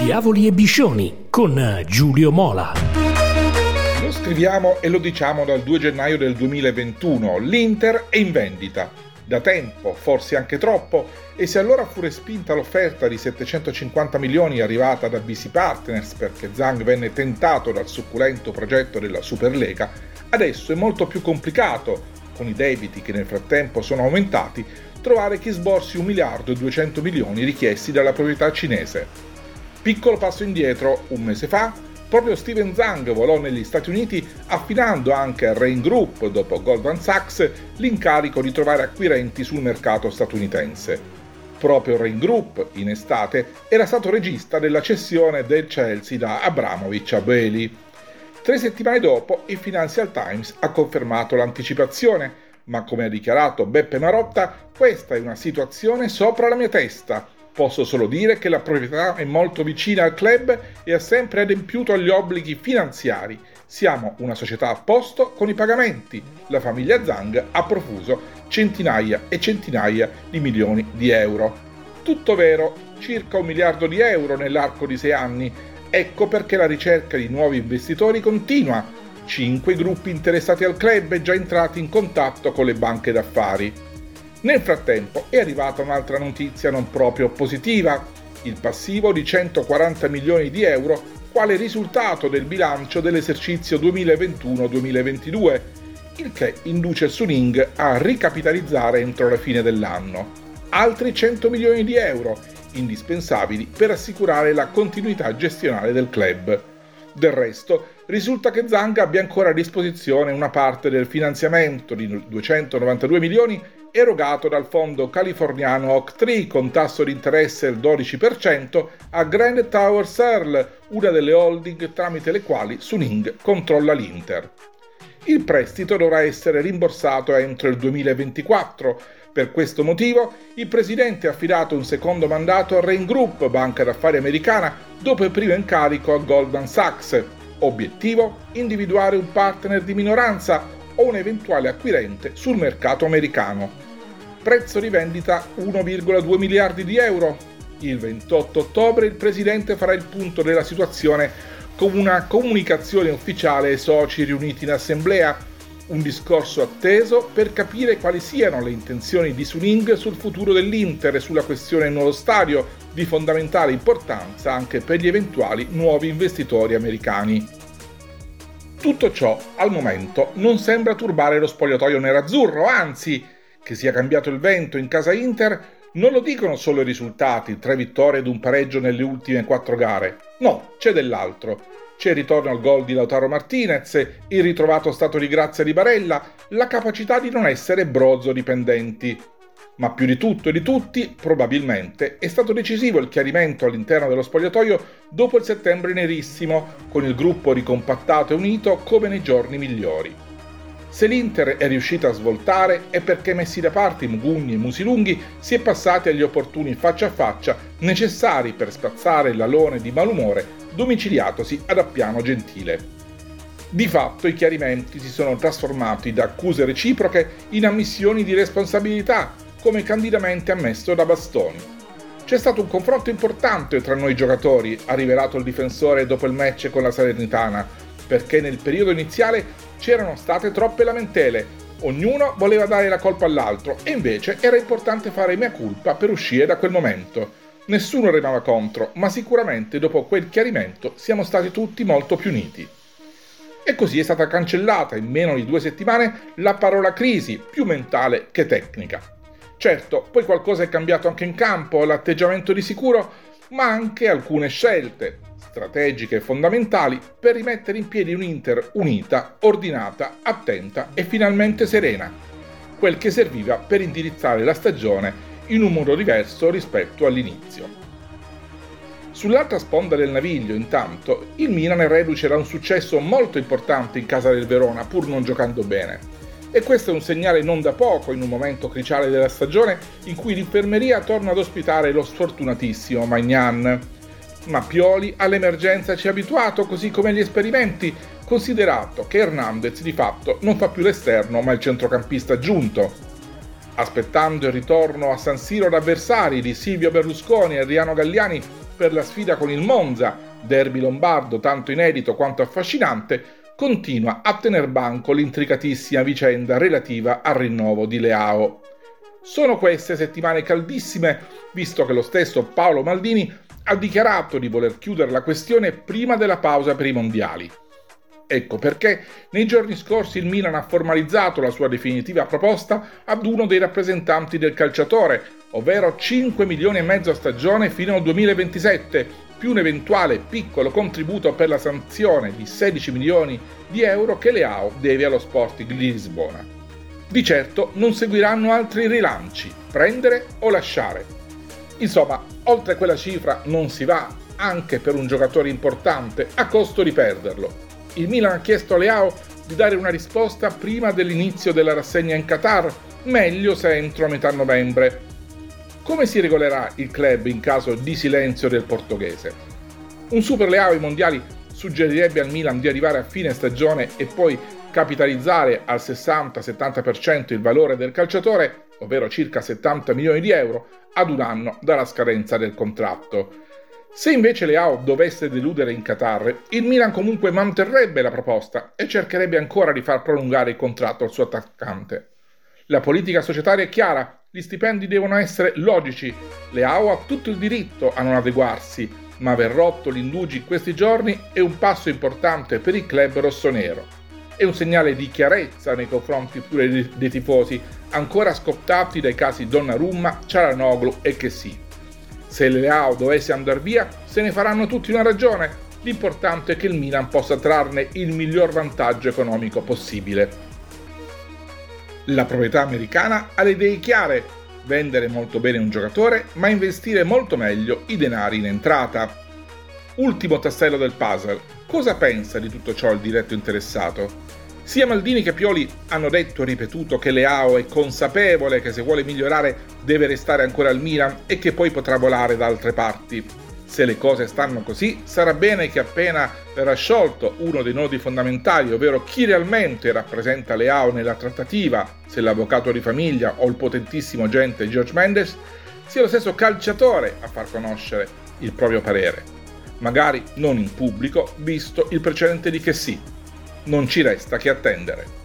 Diavoli e Biscioni con Giulio Mola. Lo scriviamo e lo diciamo dal 2 gennaio del 2021. L'Inter è in vendita. Da tempo, forse anche troppo, e se allora fu respinta l'offerta di 750 milioni arrivata da BC Partners perché Zhang venne tentato dal succulento progetto della Superlega, adesso è molto più complicato, con i debiti che nel frattempo sono aumentati, trovare chi sborsi 1 miliardo e 200 milioni richiesti dalla proprietà cinese. Piccolo passo indietro, un mese fa, proprio Steven Zhang volò negli Stati Uniti affidando anche a Rain Group, dopo Goldman Sachs, l'incarico di trovare acquirenti sul mercato statunitense. Proprio Rain Group, in estate, era stato regista della cessione del Chelsea da Abramovic a Bailey. Tre settimane dopo il Financial Times ha confermato l'anticipazione, ma come ha dichiarato Beppe Marotta, questa è una situazione sopra la mia testa. Posso solo dire che la proprietà è molto vicina al club e ha sempre adempiuto agli obblighi finanziari. Siamo una società a posto con i pagamenti. La famiglia Zhang ha profuso centinaia e centinaia di milioni di euro. Tutto vero, circa un miliardo di euro nell'arco di sei anni. Ecco perché la ricerca di nuovi investitori continua cinque gruppi interessati al club e già entrati in contatto con le banche d'affari. Nel frattempo è arrivata un'altra notizia non proprio positiva, il passivo di 140 milioni di euro quale risultato del bilancio dell'esercizio 2021-2022, il che induce Suning a ricapitalizzare entro la fine dell'anno. Altri 100 milioni di euro, indispensabili per assicurare la continuità gestionale del club. Del resto, risulta che Zhang abbia ancora a disposizione una parte del finanziamento di 292 milioni erogato dal fondo californiano Oak con tasso di interesse del 12% a Grand Tower Searle, una delle holding tramite le quali Suning controlla l'Inter. Il prestito dovrà essere rimborsato entro il 2024. Per questo motivo, il presidente ha affidato un secondo mandato a Rain Group, banca d'affari americana, dopo il primo incarico a Goldman Sachs. Obiettivo? Individuare un partner di minoranza o un eventuale acquirente sul mercato americano. Prezzo di vendita 1,2 miliardi di euro. Il 28 ottobre il presidente farà il punto della situazione con una comunicazione ufficiale ai soci riuniti in assemblea, un discorso atteso per capire quali siano le intenzioni di Suning sul futuro dell'Inter e sulla questione nuovo stadio, di fondamentale importanza anche per gli eventuali nuovi investitori americani. Tutto ciò, al momento, non sembra turbare lo spogliatoio nerazzurro, anzi, che sia cambiato il vento in casa Inter non lo dicono solo i risultati, tre vittorie ed un pareggio nelle ultime quattro gare. No, c'è dell'altro. C'è il ritorno al gol di Lautaro Martinez, il ritrovato stato di grazia di Barella, la capacità di non essere brozzo dipendenti. Ma più di tutto e di tutti, probabilmente, è stato decisivo il chiarimento all'interno dello spogliatoio dopo il settembre nerissimo, con il gruppo ricompattato e unito come nei giorni migliori. Se l'Inter è riuscita a svoltare è perché messi da parte i Mugugni e Musilunghi si è passati agli opportuni faccia a faccia necessari per spazzare l'alone di malumore domiciliatosi ad Appiano Gentile. Di fatto i chiarimenti si sono trasformati da accuse reciproche in ammissioni di responsabilità, come candidamente ammesso da Bastoni. C'è stato un confronto importante tra noi giocatori, ha rivelato il difensore dopo il match con la Salernitana, perché nel periodo iniziale c'erano state troppe lamentele, ognuno voleva dare la colpa all'altro e invece era importante fare mia colpa per uscire da quel momento. Nessuno remava contro, ma sicuramente dopo quel chiarimento siamo stati tutti molto più uniti. E così è stata cancellata in meno di due settimane la parola crisi, più mentale che tecnica. Certo, poi qualcosa è cambiato anche in campo, l'atteggiamento di sicuro, ma anche alcune scelte strategiche e fondamentali per rimettere in piedi un'Inter unita, ordinata, attenta e finalmente serena, quel che serviva per indirizzare la stagione in un modo diverso rispetto all'inizio. Sull'altra sponda del naviglio, intanto, il Milan è reduce da un successo molto importante in casa del Verona, pur non giocando bene. E questo è un segnale non da poco in un momento cruciale della stagione in cui l'infermeria torna ad ospitare lo sfortunatissimo Magnan, ma Pioli all'emergenza ci ha abituato così come agli esperimenti, considerato che Hernandez di fatto non fa più l'esterno ma il centrocampista aggiunto. Aspettando il ritorno a San Siro d'avversari di Silvio Berlusconi e Adriano Galliani per la sfida con il Monza, derby lombardo tanto inedito quanto affascinante, continua a tener banco l'intricatissima vicenda relativa al rinnovo di Leao. Sono queste settimane caldissime, visto che lo stesso Paolo Maldini ha dichiarato di voler chiudere la questione prima della pausa per i mondiali. Ecco perché nei giorni scorsi il Milan ha formalizzato la sua definitiva proposta ad uno dei rappresentanti del calciatore, ovvero 5 milioni e mezzo a stagione fino al 2027, più un eventuale piccolo contributo per la sanzione di 16 milioni di euro che Leao deve allo Sporting di Lisbona. Di certo non seguiranno altri rilanci, prendere o lasciare. Insomma, oltre quella cifra non si va, anche per un giocatore importante, a costo di perderlo il Milan ha chiesto a Leao di dare una risposta prima dell'inizio della rassegna in Qatar, meglio se entro metà novembre. Come si regolerà il club in caso di silenzio del portoghese? Un Super Leao ai mondiali suggerirebbe al Milan di arrivare a fine stagione e poi capitalizzare al 60-70% il valore del calciatore, ovvero circa 70 milioni di euro, ad un anno dalla scadenza del contratto. Se invece Leao dovesse deludere in Qatar, il Milan comunque manterrebbe la proposta e cercherebbe ancora di far prolungare il contratto al suo attaccante. La politica societaria è chiara, gli stipendi devono essere logici, Leao ha tutto il diritto a non adeguarsi, ma aver rotto l'indugi in questi giorni è un passo importante per il club rossonero. È un segnale di chiarezza nei confronti pure dei tifosi, ancora scottati dai casi Donnarumma, Cialanoglu e Chessy. Se Leao dovesse andare via, se ne faranno tutti una ragione. L'importante è che il Milan possa trarne il miglior vantaggio economico possibile. La proprietà americana ha le idee chiare, vendere molto bene un giocatore, ma investire molto meglio i denari in entrata. Ultimo tassello del puzzle, cosa pensa di tutto ciò il diretto interessato? Sia Maldini che Pioli hanno detto e ripetuto che Leao è consapevole che se vuole migliorare deve restare ancora al Milan e che poi potrà volare da altre parti. Se le cose stanno così, sarà bene che appena verrà sciolto uno dei nodi fondamentali, ovvero chi realmente rappresenta Leao nella trattativa, se l'avvocato di famiglia o il potentissimo agente George Mendes, sia lo stesso calciatore a far conoscere il proprio parere. Magari non in pubblico, visto il precedente di che sì, non ci resta che attendere.